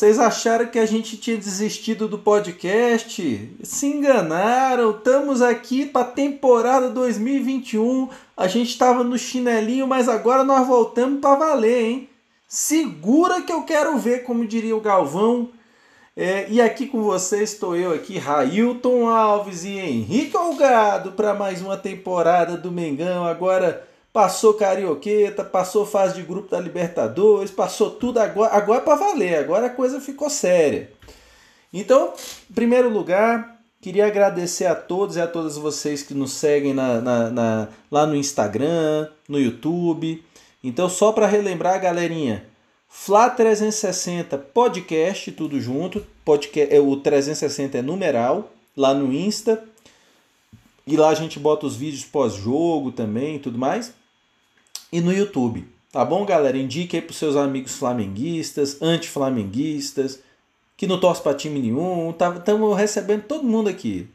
Vocês acharam que a gente tinha desistido do podcast? Se enganaram, estamos aqui para a temporada 2021. A gente estava no chinelinho, mas agora nós voltamos para valer, hein? Segura que eu quero ver, como diria o Galvão. É, e aqui com vocês estou eu aqui, Railton Alves e Henrique Algado, para mais uma temporada do Mengão. Agora passou Carioqueta, passou fase de grupo da Libertadores, passou tudo agora, agora é para valer, agora a coisa ficou séria. Então, em primeiro lugar, queria agradecer a todos e a todas vocês que nos seguem na, na, na lá no Instagram, no YouTube. Então, só para relembrar, galerinha, Fla 360 podcast, tudo junto. Podcast, é, o 360 é numeral, lá no Insta. E lá a gente bota os vídeos pós-jogo também e tudo mais e no YouTube. Tá bom, galera? Indique aí pros seus amigos flamenguistas, anti-flamenguistas, que não torce para time nenhum. Estamos tá, recebendo todo mundo aqui.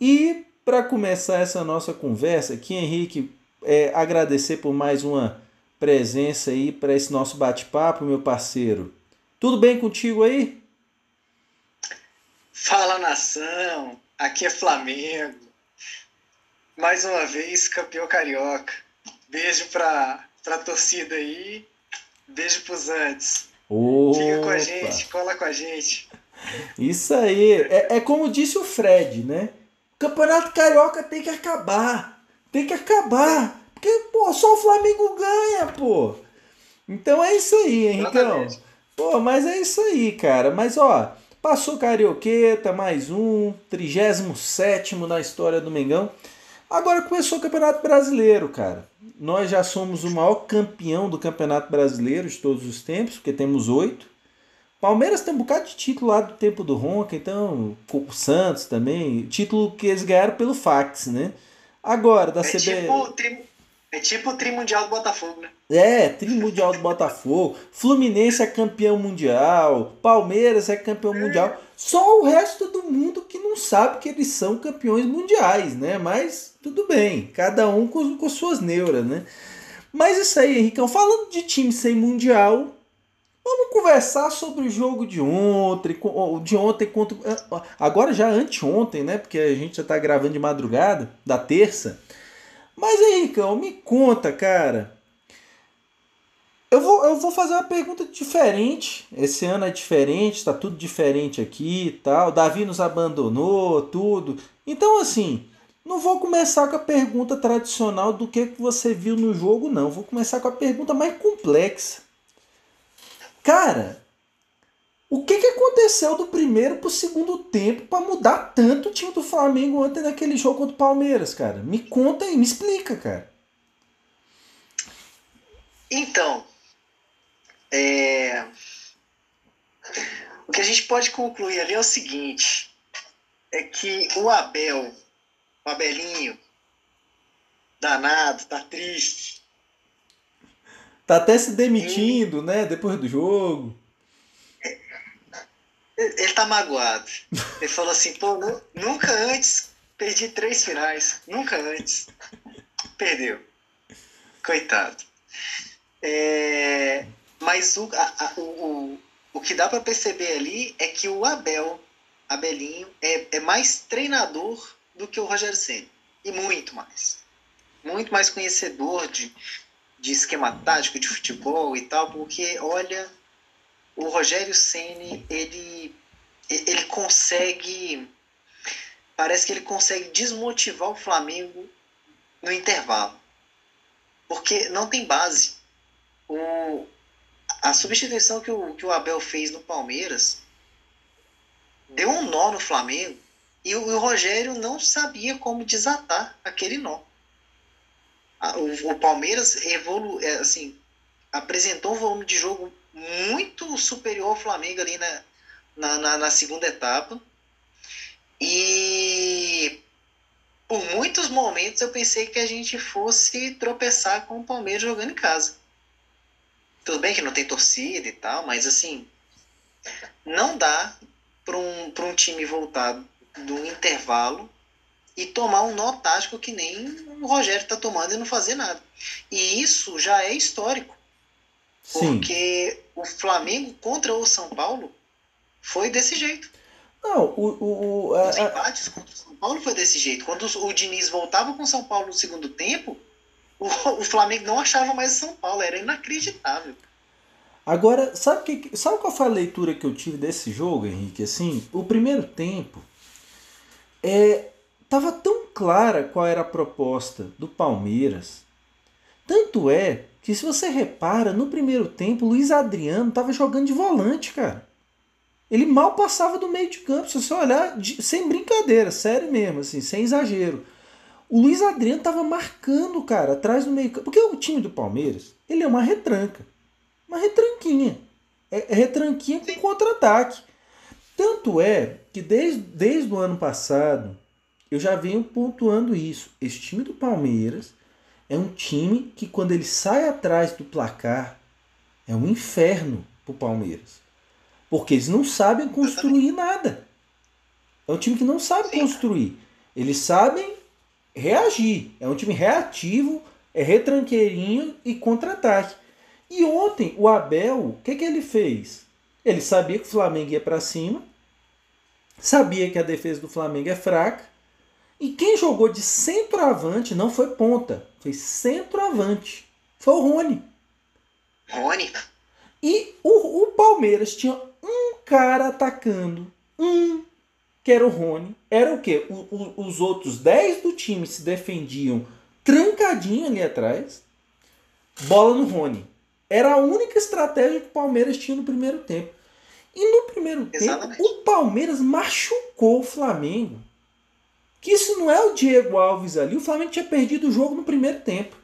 E para começar essa nossa conversa aqui, Henrique, é, agradecer por mais uma presença aí para esse nosso bate-papo, meu parceiro. Tudo bem contigo aí? Fala nação, aqui é Flamengo. Mais uma vez campeão carioca. Beijo pra, pra torcida aí. Beijo pros antes. Opa. Fica com a gente, cola com a gente. Isso aí. É, é como disse o Fred, né? O Campeonato Carioca tem que acabar. Tem que acabar. Porque, pô, só o Flamengo ganha, pô. Então é isso aí, Henricão. Pô, mas é isso aí, cara. Mas, ó, passou Carioqueta, mais um, 37 na história do Mengão. Agora começou o Campeonato Brasileiro, cara. Nós já somos o maior campeão do Campeonato Brasileiro de todos os tempos, porque temos oito. Palmeiras tem um bocado de título lá do tempo do Ronca, então o Santos também, título que eles ganharam pelo fax, né? Agora, da é CB... Tipo. É tipo o Trimundial do Botafogo, né? É, Trimundial do Botafogo. Fluminense é campeão mundial. Palmeiras é campeão é. mundial. Só o resto do mundo que não sabe que eles são campeões mundiais, né? Mas tudo bem, cada um com, com suas neuras, né? Mas isso aí, Henricão, falando de time sem mundial, vamos conversar sobre o jogo de ontem, de ontem contra. Agora já anteontem, né? Porque a gente já tá gravando de madrugada, da terça. Mas Henricão, me conta, cara. Eu vou, eu vou fazer uma pergunta diferente. Esse ano é diferente, tá tudo diferente aqui e tal. Davi nos abandonou, tudo. Então, assim, não vou começar com a pergunta tradicional do que você viu no jogo, não. Vou começar com a pergunta mais complexa. Cara, o que, que aconteceu do primeiro para o segundo tempo para mudar tanto o time do Flamengo ontem naquele jogo contra o Palmeiras, cara? Me conta aí, me explica, cara. Então, é... o que a gente pode concluir ali é o seguinte: é que o Abel o Abelinho. Danado, tá triste. Tá até se demitindo, e... né? Depois do jogo. Ele tá magoado. Ele falou assim, pô, nunca antes perdi três finais. Nunca antes. Perdeu. Coitado. É, mas o, a, o, o, o que dá para perceber ali é que o Abel, Abelinho, é, é mais treinador do que o Rogério Ceni e muito mais, muito mais conhecedor de, de esquema tático de futebol e tal, porque olha, o Rogério Ceni ele ele consegue parece que ele consegue desmotivar o Flamengo no intervalo, porque não tem base. O, a substituição que o, que o Abel fez no Palmeiras deu um nó no Flamengo e o, Rogério não sabia como desatar aquele nó. O, o Palmeiras evolu, é, assim, apresentou um volume de jogo muito superior ao Flamengo ali na, na, na, na segunda etapa. E por muitos momentos eu pensei que a gente fosse tropeçar com o Palmeiras jogando em casa. Tudo bem que não tem torcida e tal, mas assim, não dá para um, um time voltado do intervalo e tomar um nó tático que nem o Rogério está tomando e não fazer nada. E isso já é histórico. Sim. Porque o Flamengo contra o São Paulo foi desse jeito. Não, o. o, o Os empates contra o São Paulo foi desse jeito. Quando o Diniz voltava com o São Paulo no segundo tempo, o, o Flamengo não achava mais o São Paulo. Era inacreditável. Agora, sabe, que, sabe qual foi a leitura que eu tive desse jogo, Henrique? Assim, o primeiro tempo é, tava tão clara qual era a proposta do Palmeiras. Tanto é que se você repara, no primeiro tempo, Luiz Adriano tava jogando de volante, cara. Ele mal passava do meio de campo, se você olhar, de, sem brincadeira, sério mesmo, assim, sem exagero. O Luiz Adriano tava marcando, cara, atrás do meio campo. Porque o time do Palmeiras, ele é uma retranca uma retranquinha. É, é retranquinha com contra-ataque. Tanto é que desde, desde o ano passado eu já venho pontuando isso. Esse time do Palmeiras é um time que quando ele sai atrás do placar é um inferno pro Palmeiras. Porque eles não sabem construir nada. É um time que não sabe construir. Eles sabem reagir. É um time reativo, é retranqueirinho e contra-ataque. E ontem o Abel, o que, que ele fez? Ele sabia que o Flamengo ia para cima, sabia que a defesa do Flamengo é fraca, e quem jogou de centroavante não foi ponta, foi centroavante. Foi o Rony. Rony. E o, o Palmeiras tinha um cara atacando, um, que era o Rony. Era o quê? O, o, os outros 10 do time se defendiam trancadinho ali atrás. Bola no Rony. Era a única estratégia que o Palmeiras tinha no primeiro tempo. E no primeiro Exatamente. tempo, o Palmeiras machucou o Flamengo. Que isso não é o Diego Alves ali. O Flamengo tinha perdido o jogo no primeiro tempo.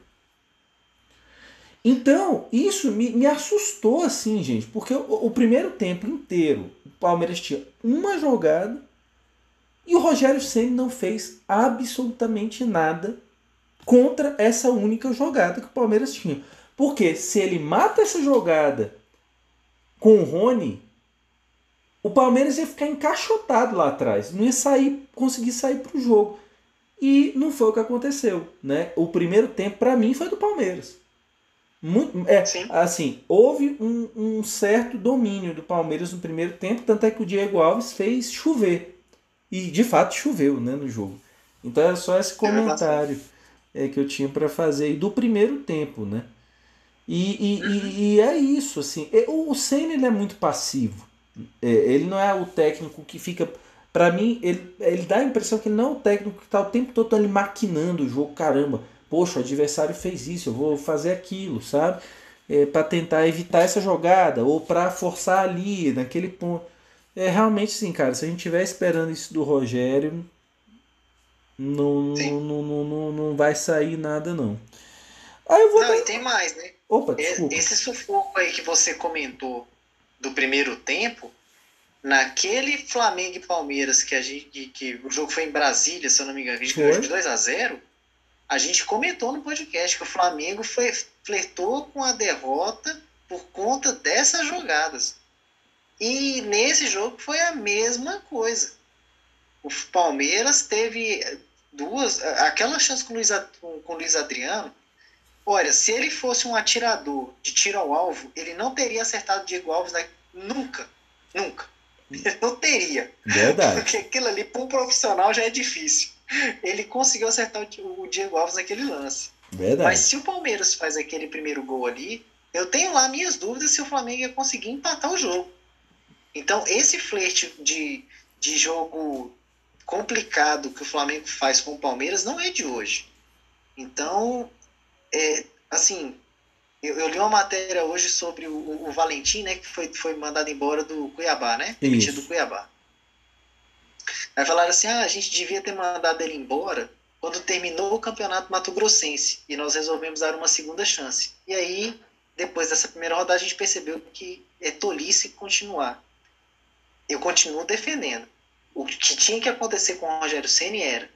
Então, isso me, me assustou assim, gente. Porque o, o primeiro tempo inteiro, o Palmeiras tinha uma jogada e o Rogério Senna não fez absolutamente nada contra essa única jogada que o Palmeiras tinha. Porque se ele mata essa jogada com o Rony, o Palmeiras ia ficar encaixotado lá atrás, não ia sair, conseguir sair para o jogo. E não foi o que aconteceu, né? O primeiro tempo para mim foi do Palmeiras. Muito, é, assim, houve um, um, certo domínio do Palmeiras no primeiro tempo, tanto é que o Diego Alves fez chover. E de fato choveu né, no jogo. Então era só esse comentário é, que eu tinha para fazer e do primeiro tempo, né? E, e, uhum. e, é isso, assim. O Senna ele é muito passivo. É, ele não é o técnico que fica. Para mim, ele, ele dá a impressão que ele não é o técnico que está o tempo todo ali maquinando o jogo. Caramba, poxa, o adversário fez isso, eu vou fazer aquilo, sabe? É, para tentar evitar essa jogada ou para forçar ali, naquele ponto. É realmente sim, cara. Se a gente estiver esperando isso do Rogério, não, não, não, não, não vai sair nada, não. Aí eu vou não, dar... e tem mais, né? Opa, desculpa. Esse sufoco aí que você comentou do primeiro tempo, naquele Flamengo e Palmeiras que a gente que, o jogo foi em Brasília, se eu não me engano, a gente ganhou de 2 a 0 a gente comentou no podcast que o Flamengo foi, flertou com a derrota por conta dessas jogadas. E nesse jogo foi a mesma coisa. O Palmeiras teve duas. Aquela chance com o Luiz, com o Luiz Adriano Olha, se ele fosse um atirador de tiro ao alvo, ele não teria acertado Diego Alves né? nunca. Nunca. Ele não teria. Verdade. Porque aquilo ali, para um profissional, já é difícil. Ele conseguiu acertar o Diego Alves naquele lance. Verdade. Mas se o Palmeiras faz aquele primeiro gol ali, eu tenho lá minhas dúvidas se o Flamengo ia conseguir empatar o jogo. Então, esse flerte de, de jogo complicado que o Flamengo faz com o Palmeiras não é de hoje. Então, é, assim, eu, eu, li uma matéria hoje sobre o, o, Valentim, né, que foi, foi mandado embora do Cuiabá, né? Demitido do Cuiabá. Aí falaram assim: ah, a gente devia ter mandado ele embora quando terminou o campeonato Mato Grossense e nós resolvemos dar uma segunda chance. E aí, depois dessa primeira rodada, a gente percebeu que é tolice continuar. Eu continuo defendendo. O que tinha que acontecer com o Rogério Ceni era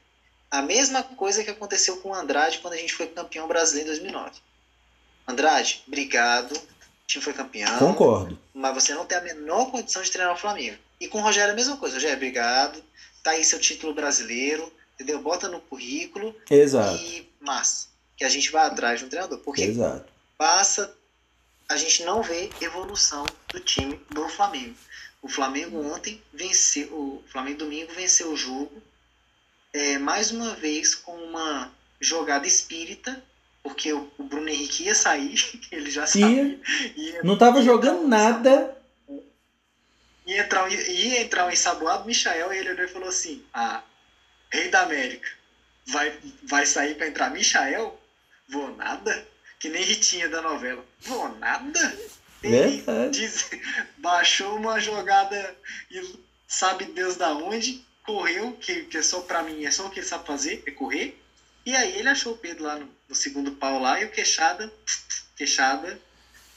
a mesma coisa que aconteceu com o Andrade quando a gente foi campeão brasileiro em 2009. Andrade, obrigado. O time foi campeão. Concordo. Mas você não tem a menor condição de treinar o Flamengo. E com o Rogério a mesma coisa. Rogério, obrigado. Tá aí seu título brasileiro. Entendeu? Bota no currículo. Exato. E massa. Que a gente vai atrás de um treinador. Porque Exato. passa a gente não vê evolução do time do Flamengo. O Flamengo ontem venceu, o Flamengo domingo venceu o jogo, é, mais uma vez com uma jogada espírita, porque o, o Bruno Henrique ia sair, ele já sabia. Ia, não estava jogando nada. Ia entrar, ia entrar um ensaboado Michael e ele olhou e falou assim: Ah, Rei da América, vai, vai sair para entrar Michael? Vou nada? Que nem Ritinha da novela. Vou nada? Ele diz, baixou uma jogada e sabe Deus da onde, correu, que, que é só pra mim, é só o que ele sabe fazer, é correr. E aí ele achou o Pedro lá no, no segundo pau lá e o Queixada, Queixada,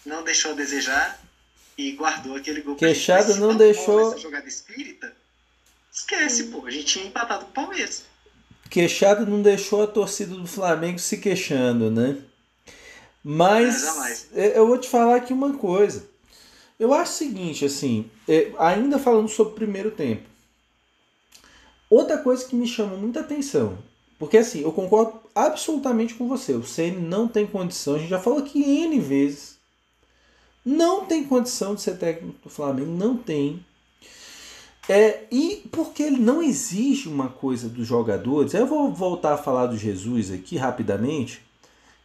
não deixou a desejar e guardou aquele gol. Queixada não deixou. Essa jogada espírita, esquece, pô, a gente tinha empatado com o Palmeiras. Queixada não deixou a torcida do Flamengo se queixando, né? Mas é, eu vou te falar aqui uma coisa. Eu acho o seguinte, assim, é, ainda falando sobre o primeiro tempo. Outra coisa que me chama muita atenção, porque assim, eu concordo absolutamente com você. O CN não tem condição, a gente já falou aqui N vezes. Não tem condição de ser técnico do Flamengo, não tem. É, e porque ele não exige uma coisa dos jogadores, eu vou voltar a falar do Jesus aqui rapidamente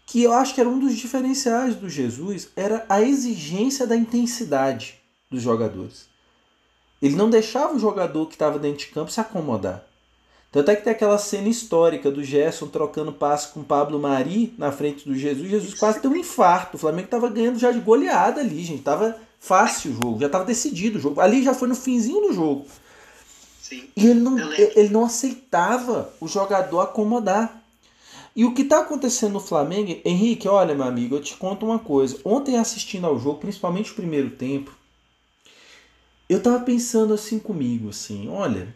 que eu acho que era um dos diferenciais do Jesus, era a exigência da intensidade dos jogadores. Ele não deixava o jogador que estava dentro de campo se acomodar. Tanto é que tem aquela cena histórica do Gerson trocando passe com Pablo Mari na frente do Jesus. Jesus quase teve um infarto. O Flamengo estava ganhando já de goleada ali, gente. Tava fácil o jogo, já estava decidido o jogo. Ali já foi no finzinho do jogo. Sim, e ele não, ele não aceitava o jogador acomodar. E o que está acontecendo no Flamengo, Henrique, olha, meu amigo, eu te conto uma coisa. Ontem assistindo ao jogo, principalmente o primeiro tempo, eu tava pensando assim comigo, assim, olha,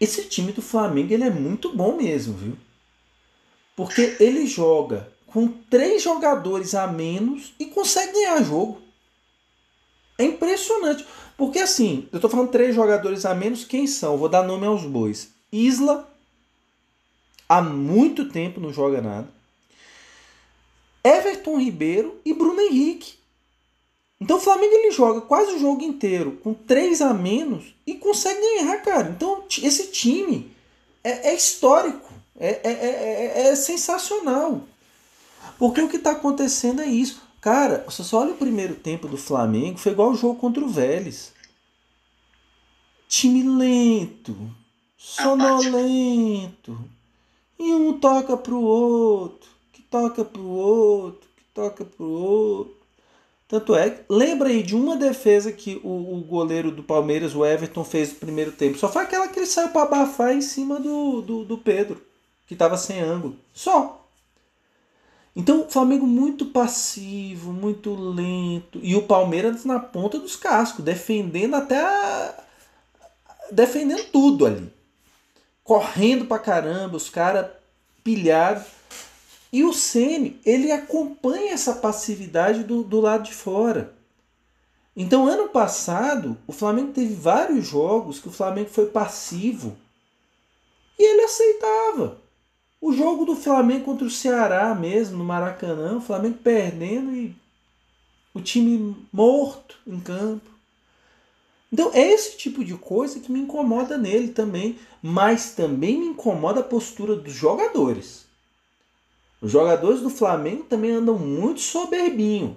esse time do Flamengo ele é muito bom mesmo, viu? Porque ele joga com três jogadores a menos e consegue ganhar jogo. É impressionante. Porque assim, eu tô falando três jogadores a menos, quem são? Vou dar nome aos bois. Isla, há muito tempo não joga nada. Everton Ribeiro e Bruno Henrique. Então o Flamengo ele joga quase o jogo inteiro com três a menos e consegue ganhar, cara. Então esse time é, é histórico, é, é, é, é sensacional. Porque o que está acontecendo é isso. Cara, você só olha o primeiro tempo do Flamengo, foi igual o jogo contra o Vélez. Time lento, sonolento, e um toca pro outro, que toca pro outro, que toca pro outro. Tanto é, lembra aí de uma defesa que o, o goleiro do Palmeiras, o Everton, fez no primeiro tempo. Só foi aquela que ele saiu para abafar em cima do, do, do Pedro, que estava sem ângulo. Só. Então, o Flamengo muito passivo, muito lento. E o Palmeiras na ponta dos cascos, defendendo até a... defendendo tudo ali correndo pra caramba, os caras pilhados. E o Ceni ele acompanha essa passividade do, do lado de fora. Então, ano passado, o Flamengo teve vários jogos que o Flamengo foi passivo e ele aceitava. O jogo do Flamengo contra o Ceará mesmo, no Maracanã, o Flamengo perdendo e o time morto em campo. Então é esse tipo de coisa que me incomoda nele também, mas também me incomoda a postura dos jogadores. Os jogadores do Flamengo também andam muito soberbinho.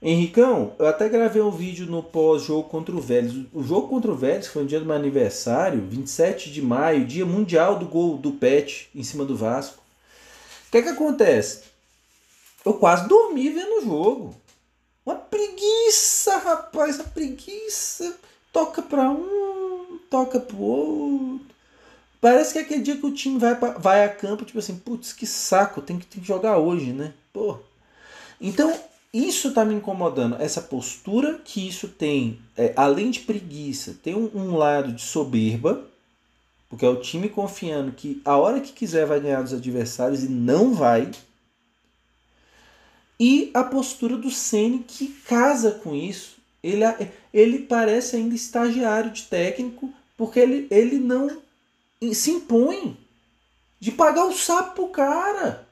Henricão, eu até gravei um vídeo no pós-jogo contra o Vélez. O jogo contra o Vélez foi no dia do meu aniversário, 27 de maio, dia mundial do gol do Pet em cima do Vasco. O que é que acontece? Eu quase dormi vendo o jogo. Uma preguiça, rapaz, a preguiça. Toca para um, toca pro outro. Parece que é aquele dia que o time vai, pra, vai a campo, tipo assim, putz, que saco, tem que, tem que jogar hoje, né? Pô. Então, isso tá me incomodando. Essa postura que isso tem, é, além de preguiça, tem um, um lado de soberba, porque é o time confiando que a hora que quiser vai ganhar dos adversários e não vai e a postura do Ceni que casa com isso. Ele, ele parece ainda estagiário de técnico, porque ele, ele não se impõe de pagar o sapo pro cara.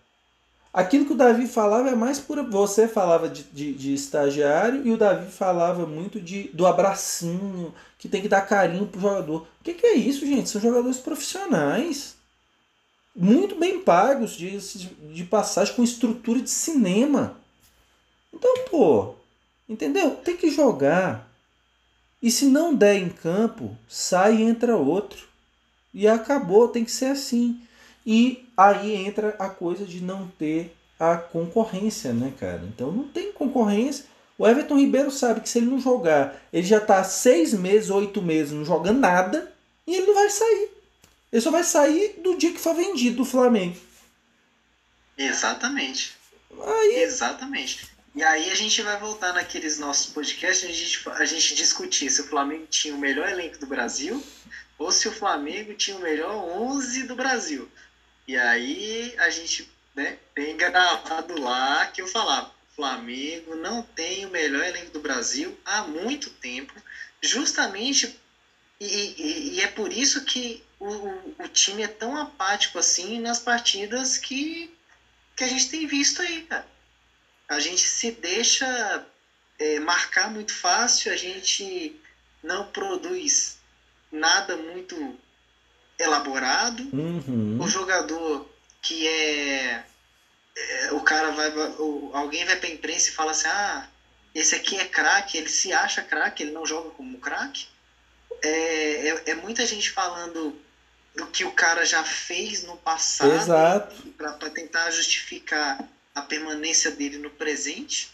Aquilo que o Davi falava é mais por. Você falava de, de, de, estagiário e o Davi falava muito de, do abracinho, que tem que dar carinho pro jogador. O que, que é isso, gente? São jogadores profissionais. Muito bem pagos, de, de passagem, com estrutura de cinema. Então, pô, entendeu? Tem que jogar. E se não der em campo, sai e entra outro. E acabou, tem que ser assim. E aí entra a coisa de não ter a concorrência, né, cara? Então não tem concorrência. O Everton Ribeiro sabe que se ele não jogar, ele já tá seis meses, oito meses não jogando nada e ele não vai sair. Ele só vai sair do dia que for vendido do Flamengo. Exatamente. Aí... Exatamente. E aí a gente vai voltar naqueles nossos podcasts, a gente, a gente discutir se o Flamengo tinha o melhor elenco do Brasil ou se o Flamengo tinha o melhor 11 do Brasil. E aí a gente né, tem gravado lá que eu falava, Flamengo não tem o melhor elenco do Brasil há muito tempo, justamente e, e, e é por isso que o, o, time é tão apático assim nas partidas que, que a gente tem visto aí, cara. A gente se deixa é, marcar muito fácil, a gente não produz nada muito elaborado. Uhum. O jogador que é, é, o cara vai o, alguém vai para imprensa e fala assim: "Ah, esse aqui é craque", ele se acha craque, ele não joga como craque. É, é, é, muita gente falando do que o cara já fez no passado para tentar justificar a permanência dele no presente.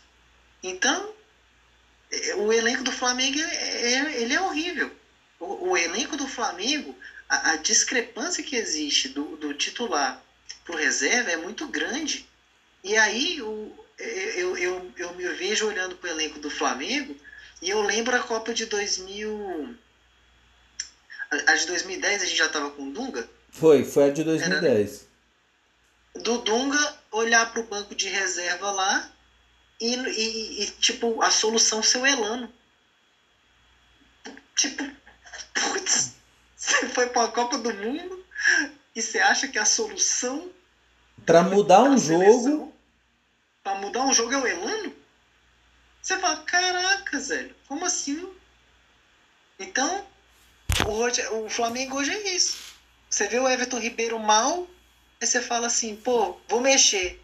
Então, é, o elenco do Flamengo é, é ele é horrível. O, o elenco do Flamengo a, a discrepância que existe do, do titular para o reserva é muito grande. E aí o, eu, eu, eu me vejo olhando para o elenco do Flamengo e eu lembro a Copa de 2000. A, de 2010 a gente já estava com o Dunga? Foi, foi a de 2010. Era, do Dunga olhar para o banco de reserva lá e, e, e, tipo, a solução ser o Elano. Tipo, putz, você foi para a Copa do Mundo e você acha que a solução para mudar um jogo para mudar um jogo é o Elano? Você fala, caraca, velho, como assim? Então, hoje, o Flamengo hoje é isso. Você vê o Everton Ribeiro mal, aí você fala assim, pô, vou mexer.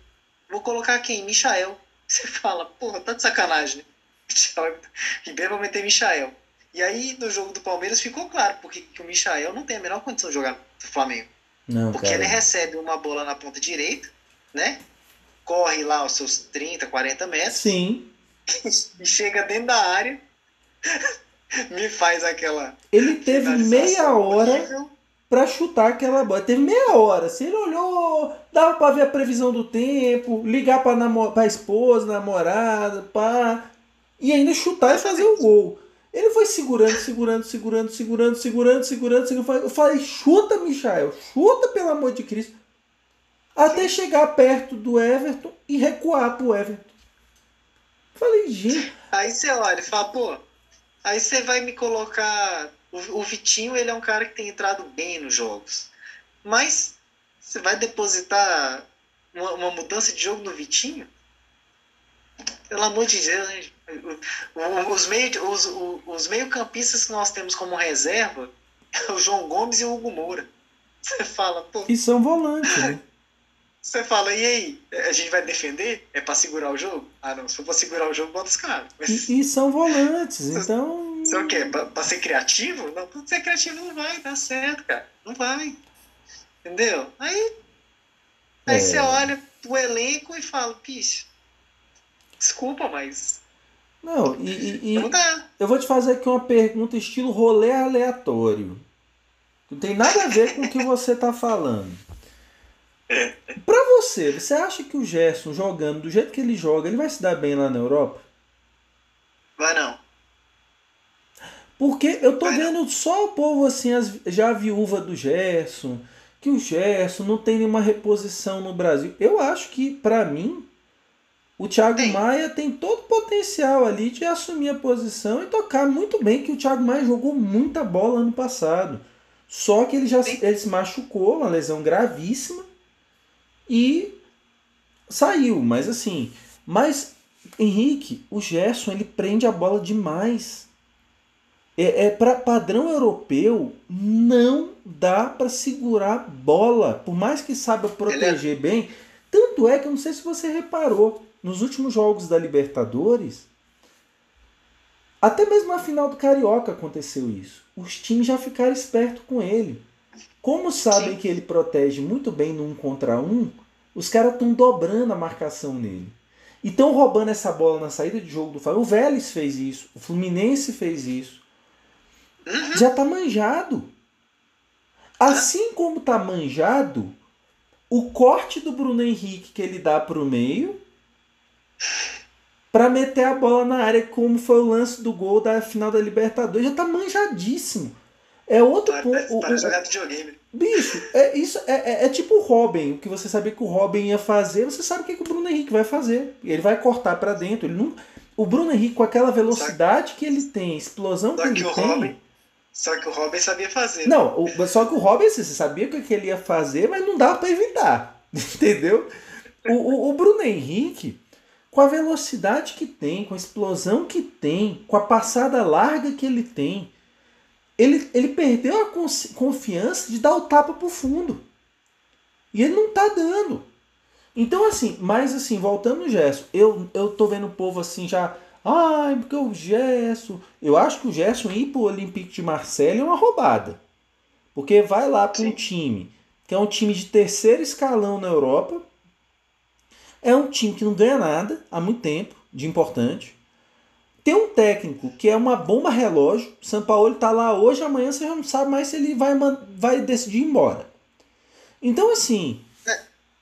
Vou colocar quem? Michael. Você fala, porra, tá de sacanagem, né? Ribeiro vai meter Michael. E aí, no jogo do Palmeiras, ficou claro porque que o Michael não tem a menor condição de jogar no Flamengo. Não, porque cara. ele recebe uma bola na ponta direita, né? Corre lá os seus 30, 40 metros. Sim. E chega dentro da área. me faz aquela. Ele teve meia hora para chutar aquela bola. Teve meia hora. Se ele olhou, dava para ver a previsão do tempo, ligar para namo... a esposa, namorada, pá, e ainda chutar e fazer o gol. Ele foi segurando, segurando, segurando, segurando, segurando, segurando, segurando. Eu falei, chuta, Michael, chuta, pelo amor de Cristo. Até chegar perto do Everton e recuar pro Everton. Falei, gente. Aí você olha e fala, pô, aí você vai me colocar. O, o Vitinho, ele é um cara que tem entrado bem nos jogos. Mas você vai depositar uma, uma mudança de jogo no Vitinho? Pelo amor de Deus, gente. Os meio, os, os meio campistas que nós temos como reserva é o João Gomes e o Hugo Moura. Você fala, pô. E são volantes, né? Você fala, e aí? A gente vai defender? É pra segurar o jogo? Ah, não. Se for pra segurar o jogo, bota os caras. Mas... E, e, são volantes, então. Você o quê? Pra, pra, ser criativo? Não, pra ser criativo não vai dar certo, cara. Não vai. Entendeu? Aí. Aí é... você olha o elenco e fala, pixe. Desculpa, mas não, e, e, e eu vou te fazer aqui uma pergunta estilo rolê aleatório. Não tem nada a ver com o que você está falando. Para você, você acha que o Gerson jogando do jeito que ele joga, ele vai se dar bem lá na Europa? Vai não. Porque eu tô vai vendo não. só o povo assim, as, já a viúva do Gerson, que o Gerson não tem nenhuma reposição no Brasil. Eu acho que, para mim, o Thiago tem. Maia tem todo o potencial ali de assumir a posição e tocar muito bem, que o Thiago Maia jogou muita bola ano passado. Só que ele já ele se machucou, uma lesão gravíssima. E Saiu, mas assim. Mas, Henrique, o Gerson ele prende a bola demais. É, é para padrão europeu, não dá para segurar bola. Por mais que saiba proteger é... bem. Tanto é que eu não sei se você reparou, nos últimos jogos da Libertadores, até mesmo na final do Carioca aconteceu isso. Os times já ficaram espertos com ele. Como sabem Sim. que ele protege muito bem no um contra um, os caras estão dobrando a marcação nele. E estão roubando essa bola na saída de jogo do Flamengo. O Vélez fez isso, o Fluminense fez isso. Uhum. Já tá manjado. Assim como tá manjado, o corte do Bruno Henrique que ele dá pro meio para meter a bola na área, como foi o lance do gol da final da Libertadores, já tá manjadíssimo. É outro ponto. Para, jogar videogame. Bicho, é, isso é, é, é, tipo o Robin. O que você sabia que o Robin ia fazer, você sabe o que, que o Bruno Henrique vai fazer. Ele vai cortar para dentro. Ele não, o Bruno Henrique, com aquela velocidade que ele tem, explosão que ele tem. Só que o Robin sabia fazer. Não, o, só que o Robin, você sabia o que ele ia fazer, mas não dava para evitar. Entendeu? O, o, o Bruno Henrique, com a velocidade que tem, com a explosão que tem, com a passada larga que ele tem ele, ele perdeu a confiança de dar o tapa pro fundo. E ele não tá dando. Então, assim, mas assim, voltando no Gerson, eu, eu tô vendo o povo assim já. Ai, porque o Gerson. Eu acho que o Gerson ir pro Olympique de Marseille é uma roubada. Porque vai lá para um time que é um time de terceiro escalão na Europa. É um time que não ganha nada há muito tempo de importante. Tem um técnico que é uma bomba relógio. O São Paulo está lá hoje, amanhã você já não sabe mais se ele vai, vai decidir ir embora. Então, assim.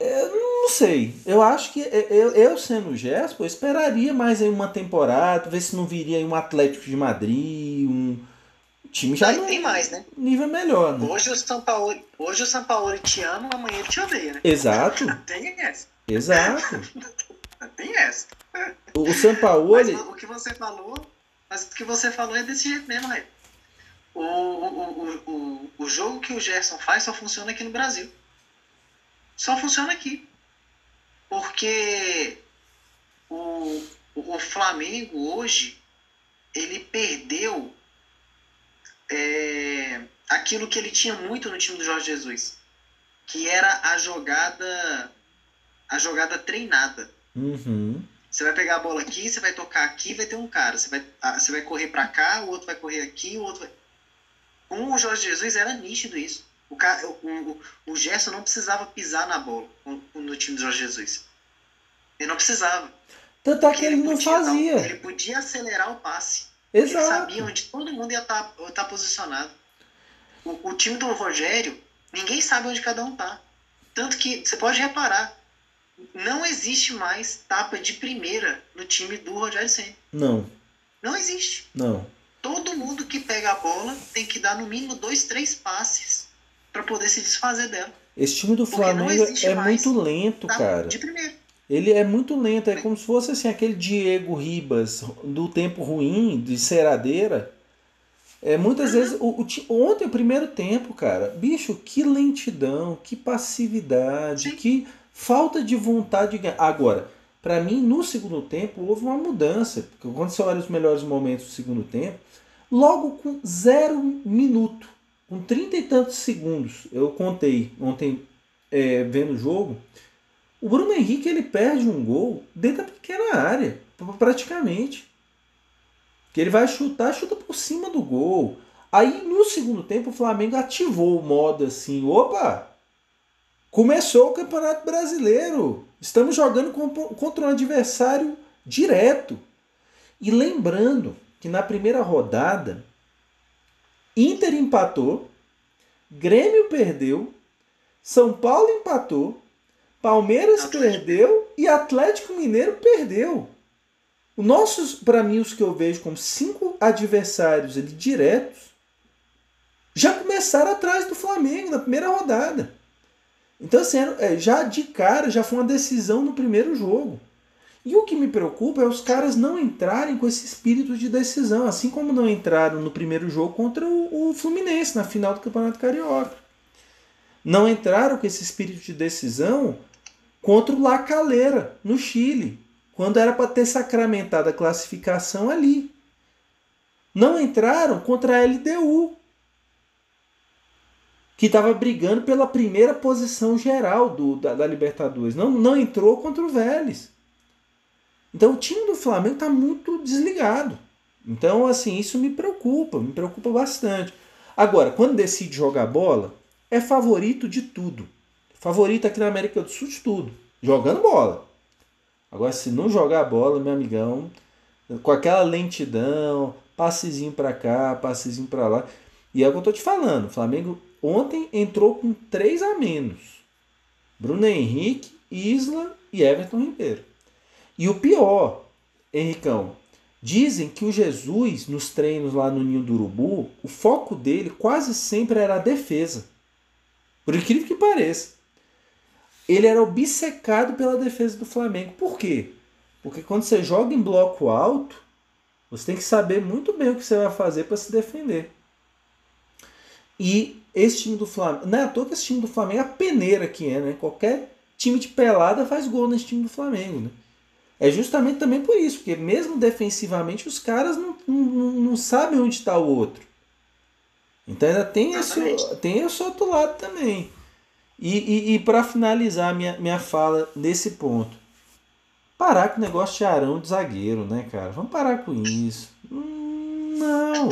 Eu não sei. Eu acho que eu, eu sendo o Gespo, eu esperaria mais aí uma temporada, ver se não viria aí um Atlético de Madrid, um time já não, tem mais, né? Nível melhor, né? Hoje o São Paulo, hoje o São Paulo te ama, amanhã ele te odeia, né? Exato. tem essa. Exato. tem essa. O Sampaoli. Mas o que você falou. Mas o que você falou é desse jeito mesmo, Rei. O, o, o, o, o jogo que o Gerson faz só funciona aqui no Brasil. Só funciona aqui. Porque o, o Flamengo hoje ele perdeu é, aquilo que ele tinha muito no time do Jorge Jesus, que era a jogada a jogada treinada. Uhum. Você vai pegar a bola aqui, você vai tocar aqui, vai ter um cara. Você vai, ah, você vai correr para cá, o outro vai correr aqui, o outro vai... Com o Jorge Jesus era nítido isso. O, cara, o, o, o Gerson não precisava pisar na bola no time do Jorge Jesus. Ele não precisava. Tanto é que ele, ele não fazia. Dar, ele podia acelerar o passe. Exato. Ele sabia onde todo mundo ia estar tá, tá posicionado. O, o time do Rogério, ninguém sabe onde cada um tá. Tanto que você pode reparar, não existe mais tapa de primeira no time do Rogério Senna. Não. Não existe. Não. Todo mundo que pega a bola tem que dar no mínimo dois, três passes para poder se desfazer dela. Esse time do Flamengo é muito lento, cara. De primeira. Ele é muito lento, é como se fosse assim aquele Diego Ribas do tempo ruim, de ceradeira. É, muitas uhum. vezes, o, o, ontem, o primeiro tempo, cara, bicho, que lentidão, que passividade, Sim. que Falta de vontade de ganhar. Agora, para mim, no segundo tempo, houve uma mudança. Porque quando você olha os melhores momentos do segundo tempo, logo com zero minuto, com trinta e tantos segundos, eu contei ontem é, vendo o jogo, o Bruno Henrique ele perde um gol dentro da pequena área, praticamente. Que ele vai chutar, chuta por cima do gol. Aí no segundo tempo o Flamengo ativou o modo assim, opa, Começou o Campeonato Brasileiro. Estamos jogando contra um adversário direto. E lembrando que na primeira rodada, Inter empatou, Grêmio perdeu, São Paulo empatou, Palmeiras perdeu e Atlético Mineiro perdeu. Os nossos, para mim, os que eu vejo como cinco adversários ali diretos, já começaram atrás do Flamengo na primeira rodada. Então, assim, é, já de cara, já foi uma decisão no primeiro jogo. E o que me preocupa é os caras não entrarem com esse espírito de decisão, assim como não entraram no primeiro jogo contra o, o Fluminense, na final do Campeonato Carioca. Não entraram com esse espírito de decisão contra o La Calera, no Chile, quando era para ter sacramentado a classificação ali. Não entraram contra a LDU, que estava brigando pela primeira posição geral do, da, da, Libertadores. Não, não entrou contra o Vélez. Então o time do Flamengo está muito desligado. Então, assim, isso me preocupa, me preocupa bastante. Agora, quando decide jogar bola, é favorito de tudo. Favorito aqui na América do Sul de tudo. Jogando bola. Agora, se não jogar bola, meu amigão, com aquela lentidão, passezinho para cá, passezinho para lá. E é o que eu tô te falando. O Flamengo ontem entrou com três a menos. Bruno Henrique, Isla e Everton Ribeiro. E o pior, Henricão, dizem que o Jesus, nos treinos lá no Ninho do Urubu, o foco dele quase sempre era a defesa. Por incrível que pareça. Ele era obcecado pela defesa do Flamengo. Por quê? Porque quando você joga em bloco alto, você tem que saber muito bem o que você vai fazer para se defender. E esse time do Flamengo, não é à toa que esse time do Flamengo é a peneira que é, né? Qualquer time de pelada faz gol nesse time do Flamengo, né? É justamente também por isso, porque mesmo defensivamente os caras não, não, não sabem onde está o outro. Então ainda tem esse, tem esse outro lado também. E, e, e para finalizar minha, minha fala nesse ponto, parar com o negócio de Arão de zagueiro, né, cara? Vamos parar com isso. Hum, não,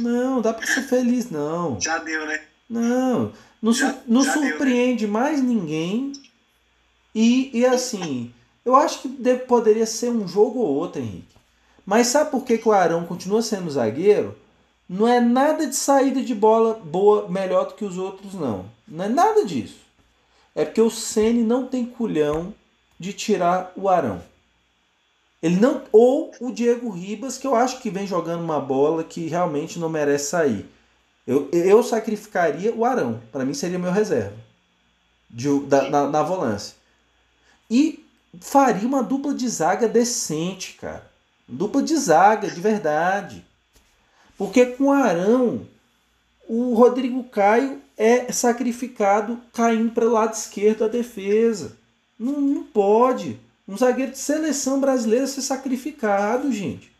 não, dá para ser feliz, não. Já deu, né? Não, não, já, não já surpreende deu, né? mais ninguém. E, e assim, eu acho que deve, poderia ser um jogo ou outro, Henrique. Mas sabe por que, que o Arão continua sendo zagueiro? Não é nada de saída de bola boa, melhor do que os outros, não. Não é nada disso. É porque o Ceni não tem culhão de tirar o Arão. Ele não ou o Diego Ribas, que eu acho que vem jogando uma bola que realmente não merece sair. Eu, eu sacrificaria o Arão. Para mim seria meu reserva de, da, na, na volância. E faria uma dupla de zaga decente, cara. Dupla de zaga, de verdade. Porque com Arão, o Rodrigo Caio é sacrificado caindo para o lado esquerdo da defesa. Não, não pode. Um zagueiro de seleção brasileira ser sacrificado, gente.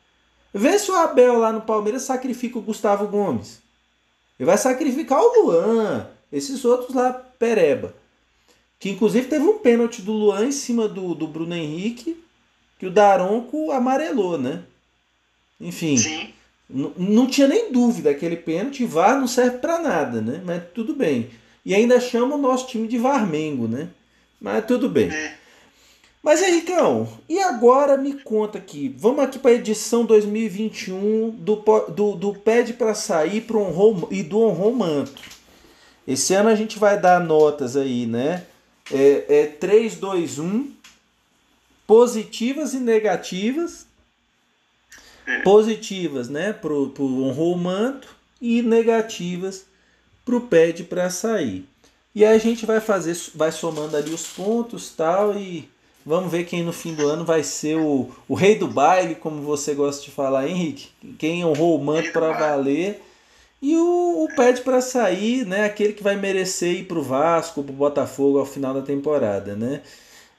Vê se o Abel lá no Palmeiras sacrifica o Gustavo Gomes. Ele vai sacrificar o Luan, esses outros lá, pereba. Que inclusive teve um pênalti do Luan em cima do, do Bruno Henrique, que o Daronco amarelou, né? Enfim. Sim. Não tinha nem dúvida, aquele pênalti VAR não serve para nada, né? Mas tudo bem. E ainda chama o nosso time de Varmengo, né? Mas tudo bem. É. Mas Henricão, e agora me conta aqui. Vamos aqui para a edição 2021 do, do, do Pede para Sair pro honrou, e do Honrou Manto. Esse ano a gente vai dar notas aí, né? É, é 3, 2, 1. Positivas e negativas. Positivas, né? Pro, pro Honrou o Manto. E negativas pro Pede para Sair. E aí a gente vai fazer, vai somando ali os pontos tal e vamos ver quem no fim do ano vai ser o, o rei do baile, como você gosta de falar, Henrique. Quem honrou o manto para valer. E o, o pede para sair, né? Aquele que vai merecer ir para o Vasco, para o Botafogo ao final da temporada, né?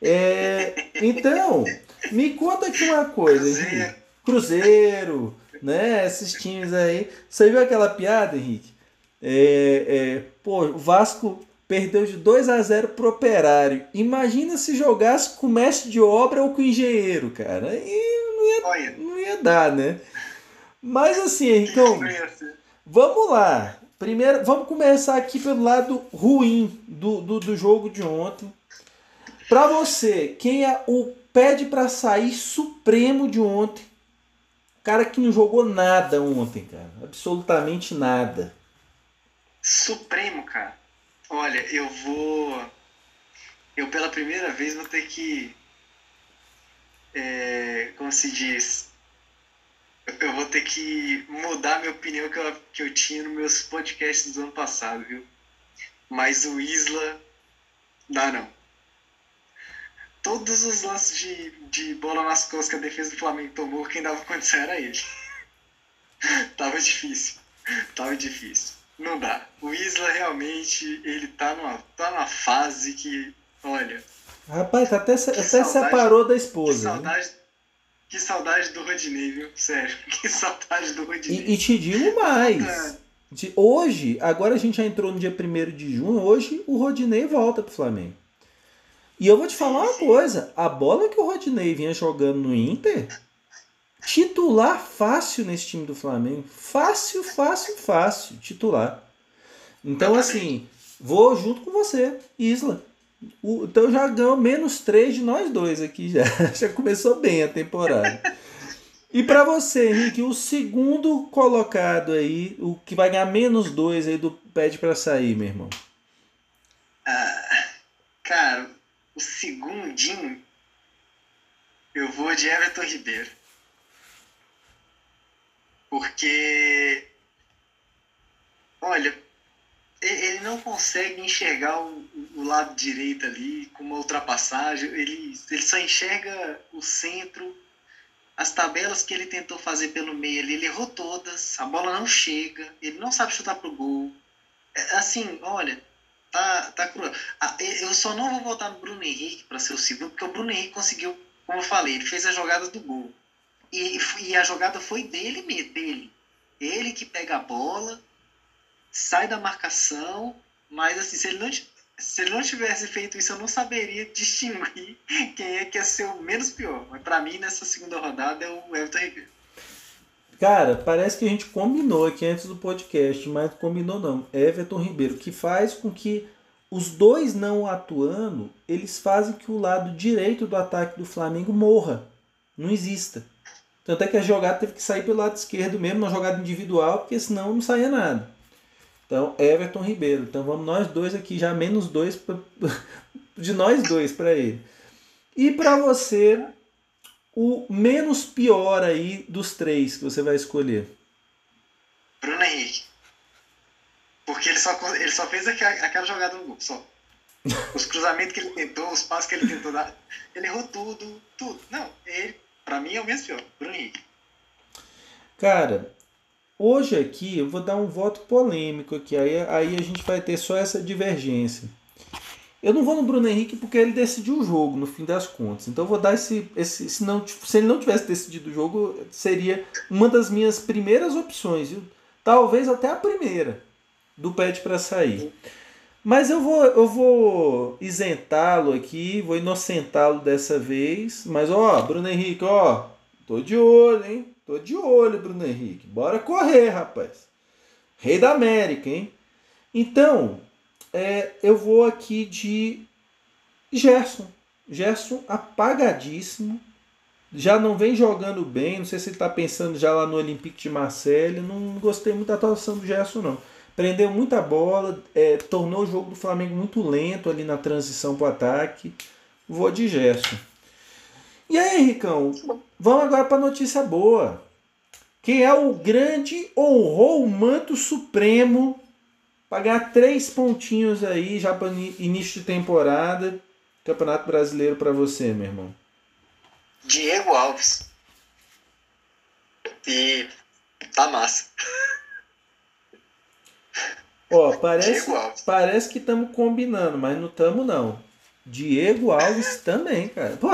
É, então, me conta aqui uma coisa, Henrique. Cruzeiro, né? Esses times aí. Você viu aquela piada, Henrique? É, é, pô, o Vasco perdeu de 2 a 0 pro Operário. Imagina se jogasse com mestre de obra ou com engenheiro, cara. E não ia, não ia dar, né? Mas assim, então, vamos lá. Primeiro, vamos começar aqui pelo lado ruim do, do, do jogo de ontem. Para você, quem é o pede para sair supremo de ontem? Cara que não jogou nada ontem, cara. Absolutamente nada. Supremo, cara. Olha, eu vou. Eu pela primeira vez vou ter que. É, como se diz? Eu vou ter que mudar minha opinião que eu, que eu tinha nos meus podcasts do ano passado, viu? Mas o Isla. Dá não. Todos os lances de, de bola nas costas que a defesa do Flamengo tomou, quem dava condição era ele. Tava difícil. Tava difícil. Não dá. O Isla realmente, ele tá numa, tá numa fase que, olha, Rapaz, até, até saudade, separou da esposa. Que saudade, que saudade do Rodinei, viu? Sério, que saudade do Rodinei. E, e te digo mais. É. De, hoje, agora a gente já entrou no dia 1 de junho, hoje o Rodinei volta pro Flamengo. E eu vou te falar uma coisa: a bola que o Rodinei vinha jogando no Inter, titular fácil nesse time do Flamengo. Fácil, fácil, fácil. Titular. Então, assim, vou junto com você, Isla. O, então já ganhou menos 3 de nós dois aqui já. Já começou bem a temporada. E para você, Henrique, o segundo colocado aí, o que vai ganhar menos 2 aí do pede para sair, meu irmão. Ah, cara, o segundinho eu vou de Everton Ribeiro. Porque olha, ele não consegue enxergar o, o, lado direito ali com uma ultrapassagem, ele, ele só enxerga o centro, as tabelas que ele tentou fazer pelo meio ali, ele errou todas, a bola não chega, ele não sabe chutar pro gol. É, assim, olha, tá, tá cruel. Ah, eu só não vou votar no Bruno Henrique para ser o segundo, porque o Bruno Henrique conseguiu, como eu falei, ele fez a jogada do gol. E, e a jogada foi dele mesmo, dele. Ele que pega a bola, sai da marcação, mas assim, se ele não, se ele não tivesse feito isso, eu não saberia distinguir quem é que ia ser o menos pior. Mas para mim, nessa segunda rodada, é o Everton Ribeiro. Cara, parece que a gente combinou aqui antes do podcast, mas combinou não. Everton Ribeiro, que faz com que os dois não atuando, eles fazem que o lado direito do ataque do Flamengo morra. Não exista. Tanto é que a jogada teve que sair pelo lado esquerdo mesmo, uma jogada individual, porque senão não saía nada. Então, Everton Ribeiro. Então vamos nós dois aqui, já menos dois pra, de nós dois para ele. E para você, o menos pior aí dos três que você vai escolher? Bruno Henrique. Porque ele só, ele só fez aquela, aquela jogada no gol, só. Os cruzamentos que ele tentou, os passos que ele tentou dar, ele errou tudo, tudo. Não, ele, pra mim, é o menos pior. Bruno Henrique. Cara, Hoje aqui eu vou dar um voto polêmico aqui, aí, aí a gente vai ter só essa divergência. Eu não vou no Bruno Henrique porque ele decidiu o jogo, no fim das contas. Então eu vou dar esse. esse se, não, se ele não tivesse decidido o jogo, seria uma das minhas primeiras opções. Viu? Talvez até a primeira do pet para sair. Mas eu vou, eu vou isentá-lo aqui, vou inocentá-lo dessa vez. Mas ó, Bruno Henrique, ó, tô de olho, hein? Tô de olho, Bruno Henrique. Bora correr, rapaz. Rei da América, hein? Então, é, eu vou aqui de Gerson. Gerson apagadíssimo. Já não vem jogando bem. Não sei se ele está pensando já lá no Olympique de Marseille. Não gostei muito da atuação do Gerson, não. Prendeu muita bola, é, tornou o jogo do Flamengo muito lento ali na transição para o ataque. Vou de Gerson. E aí, Ricão, vamos agora para a notícia boa. Quem é o grande honrou o manto supremo para ganhar três pontinhos aí já para início de temporada. Campeonato Brasileiro para você, meu irmão. Diego Alves. E tá massa. Ó, parece, parece que estamos combinando, mas não estamos não. Diego Alves também, cara. Pô,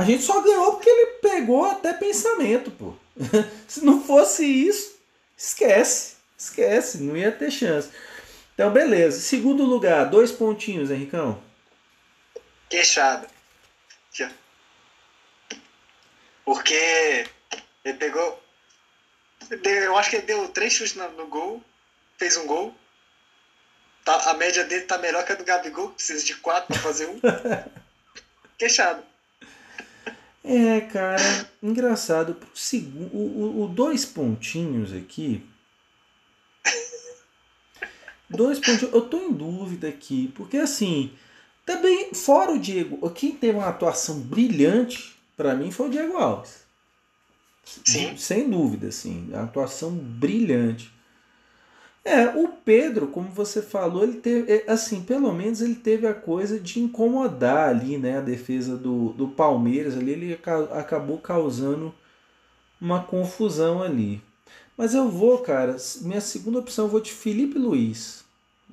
a gente só ganhou porque ele pegou até pensamento, pô. Se não fosse isso, esquece. Esquece, não ia ter chance. Então, beleza. Segundo lugar, dois pontinhos, Henricão. Queixado. Porque ele pegou. Eu acho que ele deu três chutes no, gol, fez um gol. Tá, a média dele tá melhor que a do Gabigol, precisa de quatro para fazer um. Queixado. É, cara, engraçado. O, o, o dois pontinhos aqui. Dois pontinhos. Eu tô em dúvida aqui, porque assim, também, fora o Diego, quem teve uma atuação brilhante, para mim, foi o Diego Alves. Sim. Sem dúvida, assim, atuação brilhante. É, o Pedro, como você falou, ele teve, é, assim, pelo menos ele teve a coisa de incomodar ali, né, a defesa do, do Palmeiras ali, ele acabou causando uma confusão ali. Mas eu vou, cara, minha segunda opção eu vou de Felipe Luiz.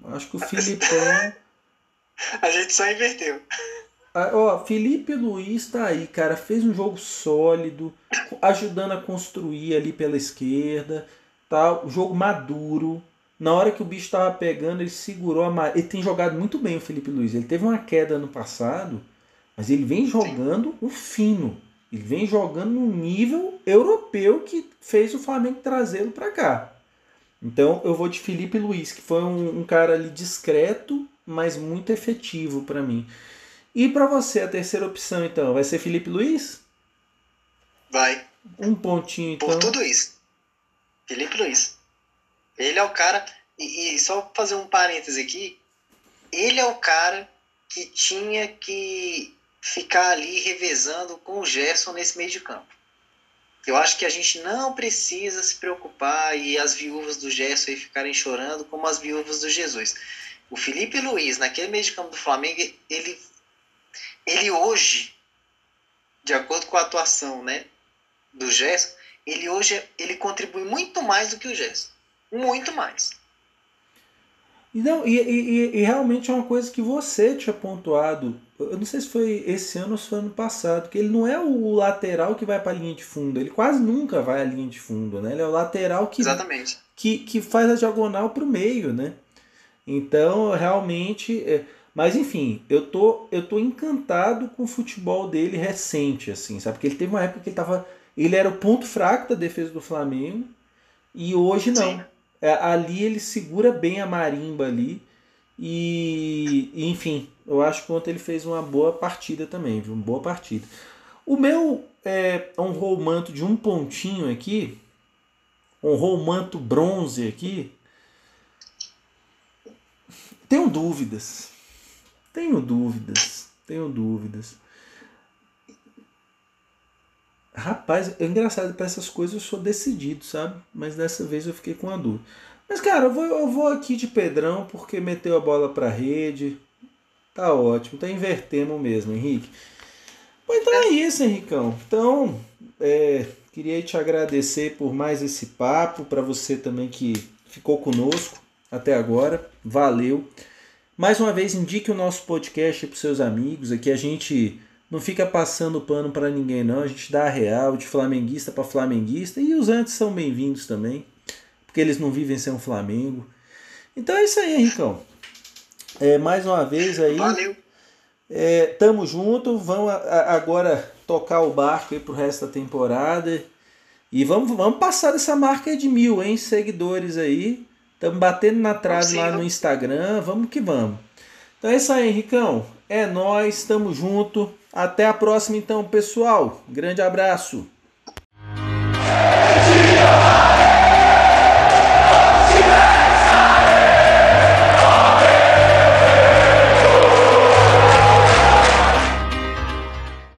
Acho que o Filipão A gente só inverteu. ó, Felipe Luiz tá aí, cara. Fez um jogo sólido, ajudando a construir ali pela esquerda. Tá? O jogo maduro. Na hora que o bicho tava pegando, ele segurou a mar... Ele tem jogado muito bem o Felipe Luiz. Ele teve uma queda no passado, mas ele vem jogando o fino. Ele vem jogando no nível europeu que fez o Flamengo trazê-lo para cá. Então eu vou de Felipe Luiz, que foi um, um cara ali discreto, mas muito efetivo para mim. E para você, a terceira opção, então, vai ser Felipe Luiz? Vai. Um pontinho, então. Por tudo isso. Felipe Luiz. Ele é o cara. E, e só fazer um parêntese aqui. Ele é o cara que tinha que ficar ali revezando com o Gerson nesse meio de campo. Eu acho que a gente não precisa se preocupar e as viúvas do Gerson aí ficarem chorando como as viúvas do Jesus. O Felipe Luiz, naquele meio de campo do Flamengo, ele, ele hoje, de acordo com a atuação né, do Gerson, ele hoje ele contribui muito mais do que o Gerson. Muito mais. Não, e, e, e, realmente é uma coisa que você tinha pontuado. Eu não sei se foi esse ano ou se foi ano passado, que ele não é o lateral que vai para a linha de fundo. Ele quase nunca vai à linha de fundo, né? Ele é o lateral que, Exatamente. que, que faz a diagonal para o meio, né? Então, realmente. É... Mas enfim, eu tô, eu tô encantado com o futebol dele recente, assim, sabe? Porque ele teve uma época que ele tava. Ele era o ponto fraco da defesa do Flamengo. E hoje não. Sim. É, ali ele segura bem a marimba ali. E, enfim, eu acho que ontem ele fez uma boa partida também, viu? Uma boa partida. O meu é honrou o manto de um pontinho aqui. Honrou o manto bronze aqui. Tenho dúvidas. Tenho dúvidas. Tenho dúvidas. Rapaz, é engraçado, para essas coisas eu sou decidido, sabe? Mas dessa vez eu fiquei com a dúvida. Mas, cara, eu vou, eu vou aqui de Pedrão porque meteu a bola pra rede. Tá ótimo, tá invertendo mesmo, Henrique. Então é isso, Henricão. Então, é, queria te agradecer por mais esse papo, para você também que ficou conosco até agora. Valeu. Mais uma vez, indique o nosso podcast para seus amigos. Aqui a gente não fica passando pano para ninguém, não. A gente dá a real de flamenguista para flamenguista e os antes são bem-vindos também, porque eles não vivem sem um Flamengo. Então é isso aí, Henricão. É, mais uma vez aí. Valeu. É, tamo junto. Vamos agora tocar o barco aí pro resto da temporada. E vamos, vamos passar dessa marca de mil, hein? Seguidores aí. Estamos batendo na trave lá no Instagram. Vamos que vamos. Então é isso aí, Henricão. É nós, tamo junto. Até a próxima então, pessoal. Grande abraço.